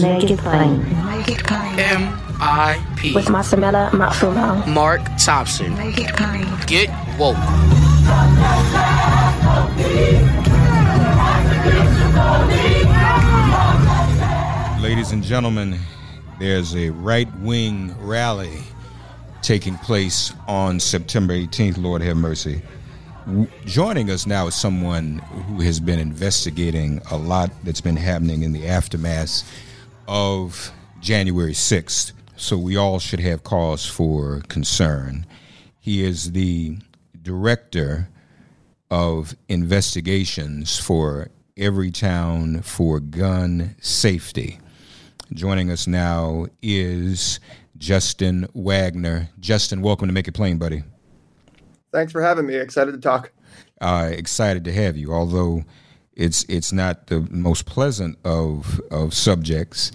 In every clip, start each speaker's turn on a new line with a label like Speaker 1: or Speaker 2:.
Speaker 1: Make it plain.
Speaker 2: Make it plain.
Speaker 3: M.I.P.
Speaker 1: With Masamela Matfumo.
Speaker 3: Mark Thompson.
Speaker 2: Make it plain.
Speaker 3: Get woke.
Speaker 4: Ladies and gentlemen, there's a right wing rally taking place on September 18th. Lord have mercy. Joining us now is someone who has been investigating a lot that's been happening in the aftermath of January 6th. So we all should have cause for concern. He is the director of investigations for Everytown for Gun Safety. Joining us now is Justin Wagner. Justin, welcome to Make It Plain, buddy.
Speaker 5: Thanks for having me. Excited to talk.
Speaker 4: Uh, excited to have you, although it's it's not the most pleasant of of subjects.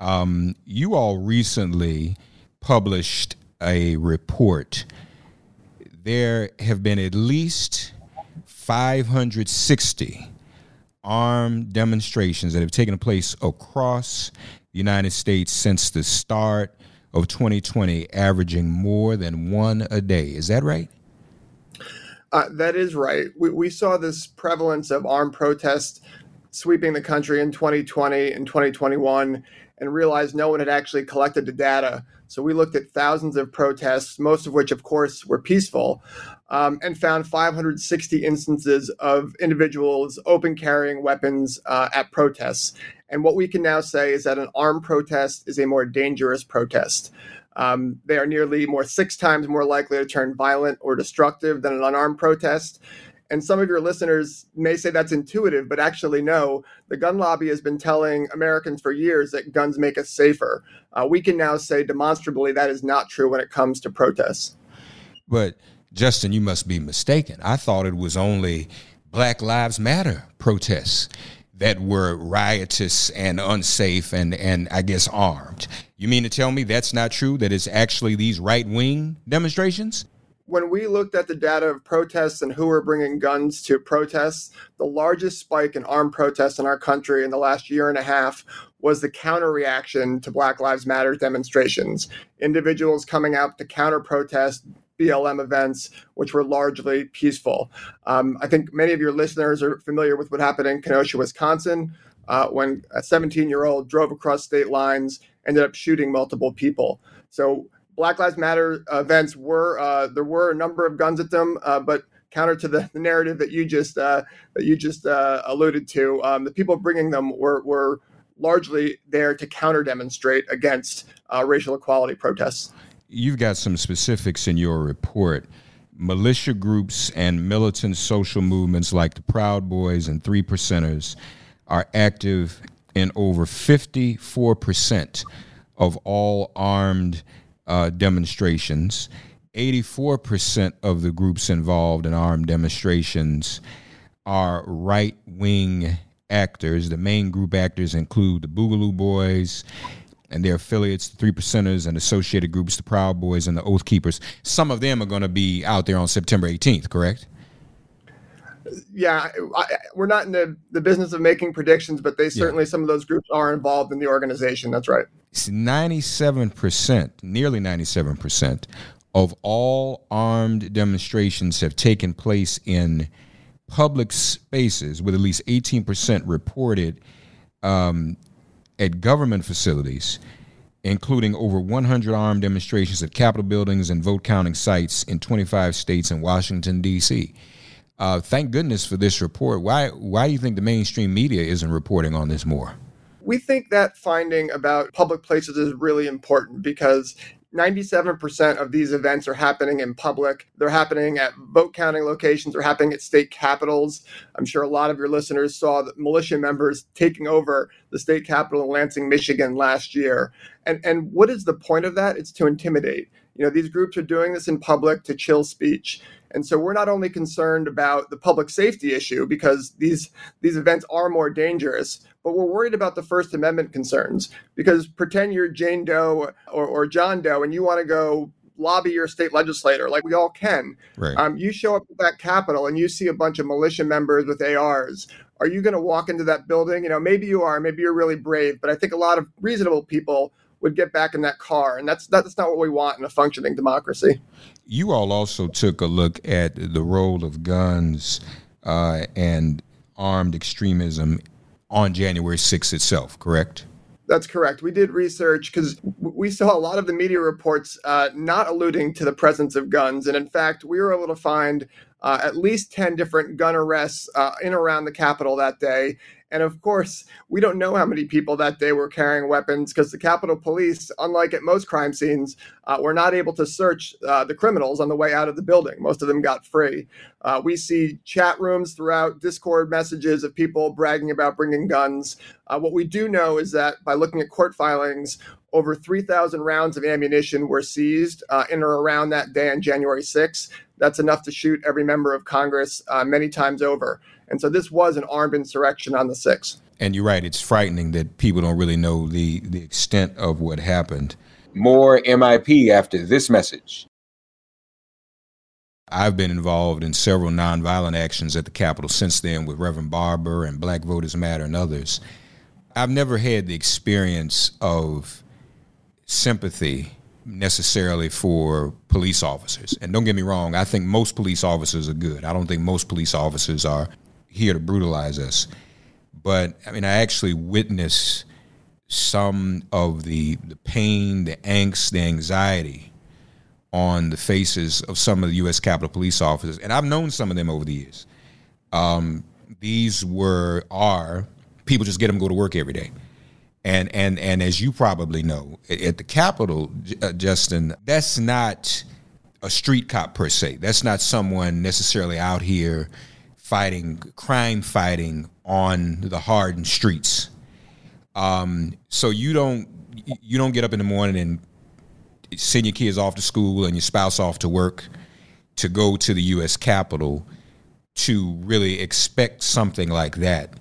Speaker 4: Um, you all recently published a report. There have been at least 560 armed demonstrations that have taken place across the United States since the start of 2020, averaging more than one a day. Is that right?
Speaker 5: Uh, that is right. We, we saw this prevalence of armed protests sweeping the country in 2020 and 2021 and realized no one had actually collected the data. So we looked at thousands of protests, most of which, of course, were peaceful, um, and found 560 instances of individuals open carrying weapons uh, at protests. And what we can now say is that an armed protest is a more dangerous protest. Um, they are nearly more six times more likely to turn violent or destructive than an unarmed protest. And some of your listeners may say that's intuitive, but actually, no. The gun lobby has been telling Americans for years that guns make us safer. Uh, we can now say demonstrably that is not true when it comes to protests.
Speaker 4: But Justin, you must be mistaken. I thought it was only Black Lives Matter protests that were riotous and unsafe and, and I guess armed. You mean to tell me that's not true? That it's actually these right wing demonstrations?
Speaker 5: When we looked at the data of protests and who were bringing guns to protests, the largest spike in armed protests in our country in the last year and a half was the counter reaction to Black Lives Matter demonstrations. Individuals coming out to counter protest BLM events, which were largely peaceful. Um, I think many of your listeners are familiar with what happened in Kenosha, Wisconsin, uh, when a 17 year old drove across state lines, ended up shooting multiple people. So, Black Lives Matter events were, uh, there were a number of guns at them, uh, but counter to the, the, narrative that you just uh, that you just uh, alluded to, um, the people bringing them were, were largely there to counter demonstrate against uh, racial equality protests
Speaker 4: you've got some specifics in your report. Militia groups and militant social movements like the Proud Boys and Three Percenters are active in over 54% of all armed uh, demonstrations. 84% of the groups involved in armed demonstrations are right wing actors. The main group actors include the Boogaloo Boys, and their affiliates, the Three Percenters and associated groups, the Proud Boys and the Oath Keepers. Some of them are going to be out there on September 18th, correct?
Speaker 5: Yeah, I, we're not in the, the business of making predictions, but they certainly, yeah. some of those groups are involved in the organization. That's right.
Speaker 4: It's 97%, nearly 97% of all armed demonstrations have taken place in public spaces, with at least 18% reported um, at government facilities, including over 100 armed demonstrations at Capitol buildings and vote counting sites in 25 states and Washington, D.C. Uh, thank goodness for this report. Why, why do you think the mainstream media isn't reporting on this more?
Speaker 5: We think that finding about public places is really important because 97% of these events are happening in public. They're happening at vote counting locations, they're happening at state capitals. I'm sure a lot of your listeners saw the militia members taking over the state capitol in Lansing, Michigan last year. And and what is the point of that? It's to intimidate. You know, these groups are doing this in public to chill speech. And so we're not only concerned about the public safety issue because these these events are more dangerous, but we're worried about the First Amendment concerns because pretend you're Jane Doe or, or John Doe and you want to go lobby your state legislator like we all can.
Speaker 4: Right.
Speaker 5: Um, you show up at that Capitol and you see a bunch of militia members with ARs. Are you going to walk into that building? You know, maybe you are, maybe you're really brave, but I think a lot of reasonable people would get back in that car, and that's that's not what we want in a functioning democracy.
Speaker 4: You all also took a look at the role of guns uh, and armed extremism on January 6th itself, correct?
Speaker 5: That's correct. We did research because we saw a lot of the media reports uh, not alluding to the presence of guns. And in fact, we were able to find uh, at least 10 different gun arrests uh, in around the Capitol that day. And of course, we don't know how many people that day were carrying weapons because the Capitol Police, unlike at most crime scenes, uh, were not able to search uh, the criminals on the way out of the building. Most of them got free. Uh, we see chat rooms throughout Discord messages of people bragging about bringing guns. Uh, what we do know is that by looking at court filings, over 3,000 rounds of ammunition were seized uh, in or around that day on January 6th. That's enough to shoot every member of Congress uh, many times over. And so this was an armed insurrection on the 6th.
Speaker 4: And you're right, it's frightening that people don't really know the, the extent of what happened.
Speaker 2: More MIP after this message.
Speaker 4: I've been involved in several nonviolent actions at the Capitol since then with Reverend Barber and Black Voters Matter and others. I've never had the experience of sympathy necessarily for police officers. And don't get me wrong, I think most police officers are good. I don't think most police officers are here to brutalize us. But I mean, I actually witnessed some of the the pain, the angst, the anxiety on the faces of some of the U.S. Capitol Police officers, and I've known some of them over the years. Um, these were are people just get them go to work every day, and and and as you probably know, at the Capitol, uh, Justin, that's not a street cop per se. That's not someone necessarily out here fighting crime fighting on the hardened streets. Um, so you don't you don't get up in the morning and send your kids off to school and your spouse off to work to go to the U.S. Capitol to really expect something like that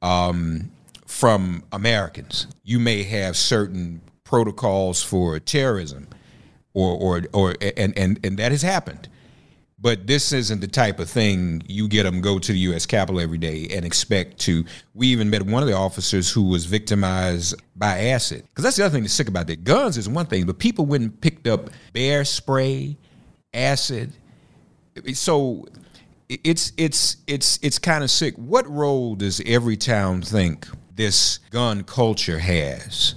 Speaker 4: um, from Americans. You may have certain protocols for terrorism, or or or and and and that has happened. But this isn't the type of thing you get them go to the U.S. Capitol every day and expect to. We even met one of the officers who was victimized by acid. Because that's the other thing that's sick about that. Guns is one thing, but people went and picked up bear spray, acid. So it's it's it's it's kind of sick. What role does Everytown think this gun culture has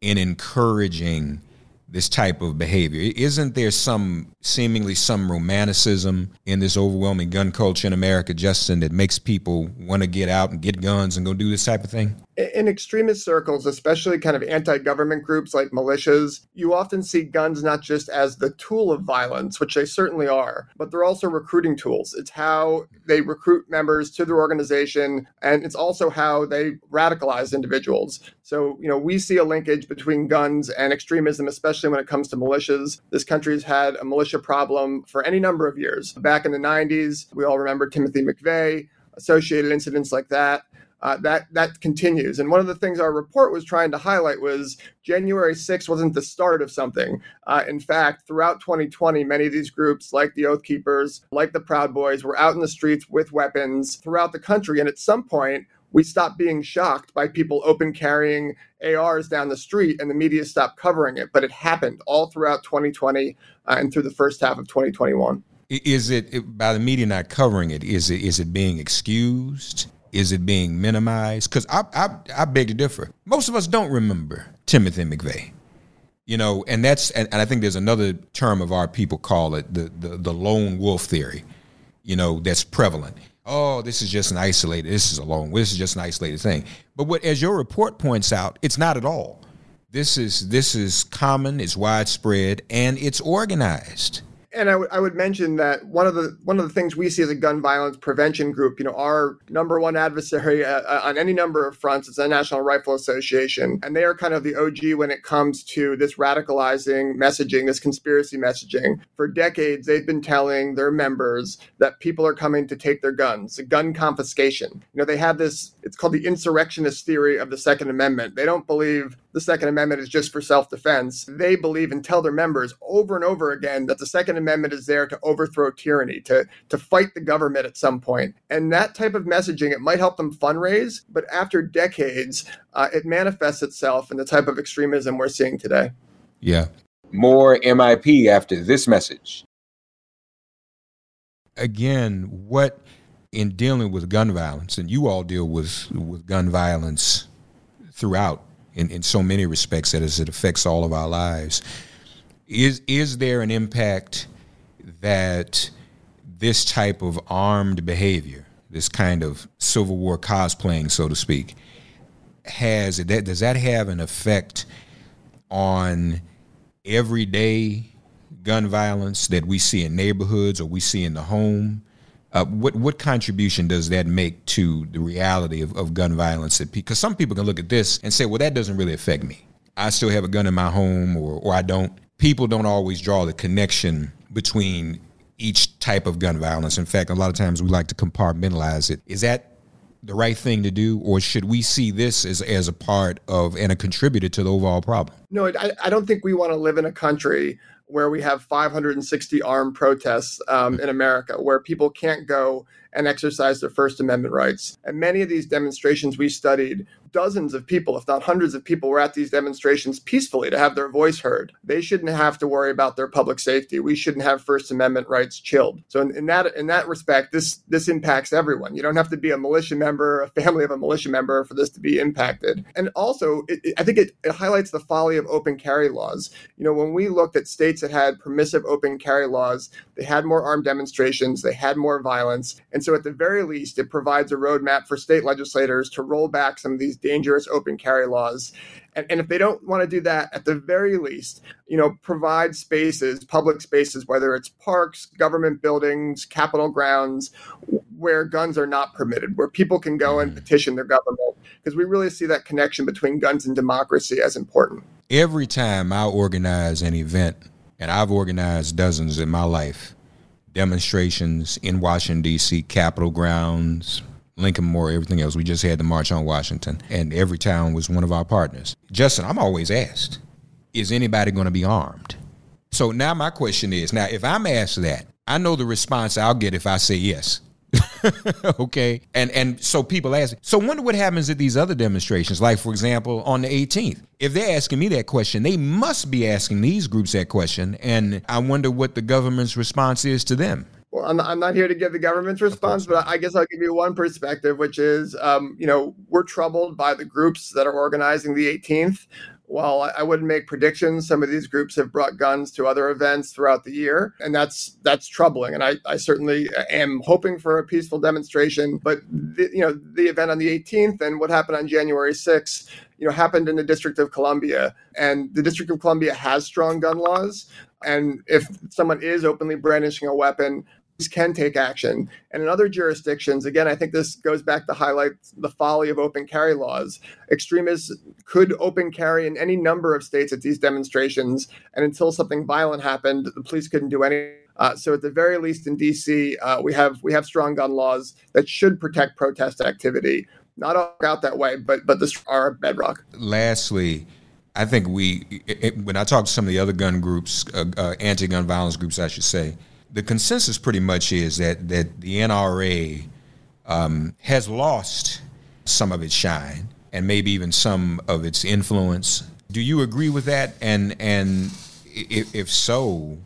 Speaker 4: in encouraging this type of behavior? Isn't there some seemingly some romanticism in this overwhelming gun culture in America, Justin, that makes people want to get out and get guns and go do this type of thing?
Speaker 5: In extremist circles, especially kind of anti government groups like militias, you often see guns not just as the tool of violence, which they certainly are, but they're also recruiting tools. It's how they recruit members to their organization, and it's also how they radicalize individuals. So, you know, we see a linkage between guns and extremism, especially when it comes to militias. This country's had a militia problem for any number of years. Back in the 90s, we all remember Timothy McVeigh, associated incidents like that. Uh, that that continues. And one of the things our report was trying to highlight was January 6th wasn't the start of something. Uh, in fact, throughout 2020, many of these groups, like the Oath Keepers, like the Proud Boys, were out in the streets with weapons throughout the country. And at some point, we stopped being shocked by people open carrying ARs down the street and the media stopped covering it. But it happened all throughout 2020 uh, and through the first half of 2021.
Speaker 4: Is it by the media not covering it? Is it is it being excused? Is it being minimized? Because I, I I beg to differ. Most of us don't remember Timothy McVeigh. You know, and that's and, and I think there's another term of our people call it the, the the lone wolf theory. You know, that's prevalent. Oh, this is just an isolated. This is a lone. This is just an isolated thing. But what, as your report points out, it's not at all. This is this is common. It's widespread, and it's organized
Speaker 5: and I, w- I would mention that one of the one of the things we see as a gun violence prevention group, you know, our number one adversary uh, uh on any number of fronts is the National Rifle Association, and they are kind of the OG when it comes to this radicalizing messaging, this conspiracy messaging. For decades, they've been telling their members that people are coming to take their guns, gun confiscation. You know, they have this. It's called the insurrectionist theory of the Second Amendment. They don't believe the Second Amendment is just for self defense. They believe and tell their members over and over again that the Second Amendment is there to overthrow tyranny, to, to fight the government at some point. And that type of messaging, it might help them fundraise, but after decades, uh, it manifests itself in the type of extremism we're seeing today.
Speaker 4: Yeah.
Speaker 2: More MIP after this message.
Speaker 4: Again, what in dealing with gun violence, and you all deal with, with gun violence throughout in, in so many respects that as it affects all of our lives. Is is there an impact that this type of armed behavior, this kind of Civil War cosplaying, so to speak, has that does that have an effect on everyday gun violence that we see in neighborhoods or we see in the home? Uh, what what contribution does that make to the reality of, of gun violence? Because some people can look at this and say, "Well, that doesn't really affect me. I still have a gun in my home, or or I don't." People don't always draw the connection between each type of gun violence. In fact, a lot of times we like to compartmentalize it. Is that the right thing to do, or should we see this as, as a part of and a contributor to the overall problem?
Speaker 5: No, I, I don't think we want to live in a country where we have 560 armed protests um, in America, where people can't go and exercise their First Amendment rights. And many of these demonstrations we studied dozens of people, if not hundreds of people, were at these demonstrations peacefully to have their voice heard. They shouldn't have to worry about their public safety. We shouldn't have First Amendment rights chilled. So in, in that in that respect, this this impacts everyone. You don't have to be a militia member, a family of a militia member, for this to be impacted. And also, it, it, I think it, it highlights the folly of open carry laws. You know, when we looked at states that had permissive open carry laws, they had more armed demonstrations, they had more violence, and so at the very least, it provides a roadmap for state legislators to roll back some of these dangerous open carry laws. And, and if they don't want to do that, at the very least, you know, provide spaces, public spaces, whether it's parks, government buildings, capitol grounds, where guns are not permitted, where people can go and mm. petition their government, because we really see that connection between guns and democracy as important.
Speaker 4: Every time I organize an event, and I've organized dozens in my life, demonstrations in Washington, D.C., Capitol grounds, Lincoln Memorial, everything else. We just had the March on Washington, and Everytown was one of our partners. Justin, I'm always asked, is anybody going to be armed? So now my question is now, if I'm asked that, I know the response I'll get if I say yes. okay. And and so people ask, so wonder what happens at these other demonstrations, like for example, on the 18th. If they're asking me that question, they must be asking these groups that question. And I wonder what the government's response is to them.
Speaker 5: Well, I'm, I'm not here to give the government's response, but I guess I'll give you one perspective, which is, um, you know, we're troubled by the groups that are organizing the 18th. While I wouldn't make predictions, some of these groups have brought guns to other events throughout the year, and that's that's troubling. And I, I certainly am hoping for a peaceful demonstration. But the, you know, the event on the 18th and what happened on January 6th, you know, happened in the District of Columbia, and the District of Columbia has strong gun laws. And if someone is openly brandishing a weapon, can take action. And in other jurisdictions, again, I think this goes back to highlight the folly of open carry laws. Extremists could open carry in any number of states at these demonstrations, and until something violent happened, the police couldn't do anything. Uh, so at the very least in DC, uh, we have we have strong gun laws that should protect protest activity. Not all out that way, but but this are bedrock.
Speaker 4: Lastly, I think we it, when I talk to some of the other gun groups, uh, uh anti-gun violence groups, I should say the consensus pretty much is that that the NRA um, has lost some of its shine and maybe even some of its influence. Do you agree with that? And and if, if so,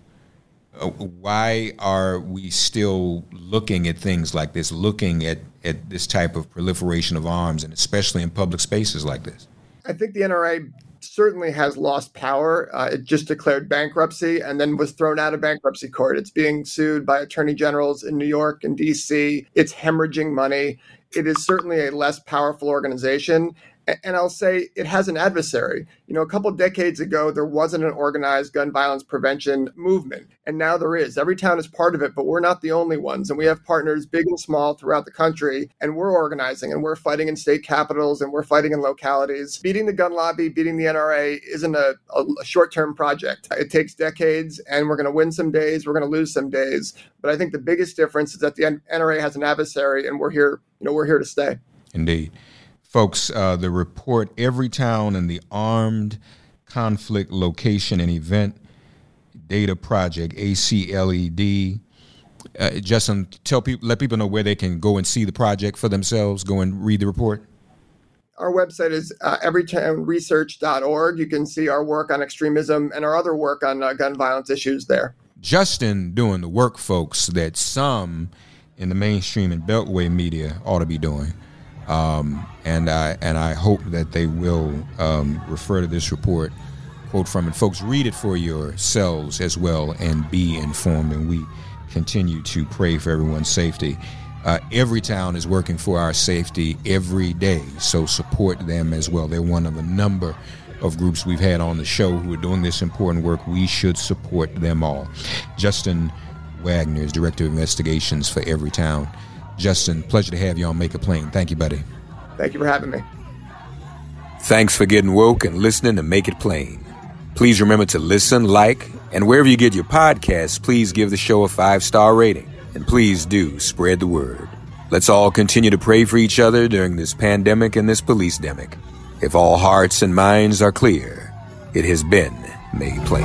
Speaker 4: uh, why are we still looking at things like this, looking at, at this type of proliferation of arms, and especially in public spaces like this?
Speaker 5: I think the NRA certainly has lost power. Uh, it just declared bankruptcy and then was thrown out of bankruptcy court. It's being sued by attorney generals in New York and DC. It's hemorrhaging money. It is certainly a less powerful organization and I'll say it has an adversary. You know, a couple decades ago, there wasn't an organized gun violence prevention movement, and now there is. Everytown is part of it, but we're not the only ones. And we have partners big and small throughout the country, and we're organizing and we're fighting in state capitals and we're fighting in localities. Beating the gun lobby, beating the NRA isn't a, a short term project. It takes decades, and we're going to win some days, we're going to lose some days. But I think the biggest difference is that the NRA has an adversary, and we're here. You know, we're here to stay.
Speaker 4: Indeed. Folks, uh, the report Everytown in the Armed Conflict Location and Event Data Project, ACLED. Uh, Justin, tell people, let people know where they can go and see the project for themselves. Go and read the report.
Speaker 5: Our website is uh, everytownresearch.org. You can see our work on extremism and our other work on uh, gun violence issues there.
Speaker 4: Justin doing the work, folks, that some in the mainstream and beltway media ought to be doing. Um, and I and I hope that they will um, refer to this report, quote from it. Folks, read it for yourselves as well and be informed. And we continue to pray for everyone's safety. Uh, Everytown is working for our safety every day, so support them as well. They're one of a number of groups we've had on the show who are doing this important work. We should support them all. Justin Wagner is Director of Investigations for Everytown. Justin, pleasure to have you on Make It Plain. Thank you, buddy.
Speaker 5: Thank you for having me.
Speaker 2: Thanks for getting woke and listening to Make It Plain. Please remember to listen, like, and wherever you get your podcasts, please give the show a five star rating. And please do spread the word. Let's all continue to pray for each other during this pandemic and this police demic. If all hearts and minds are clear, it has been made plain.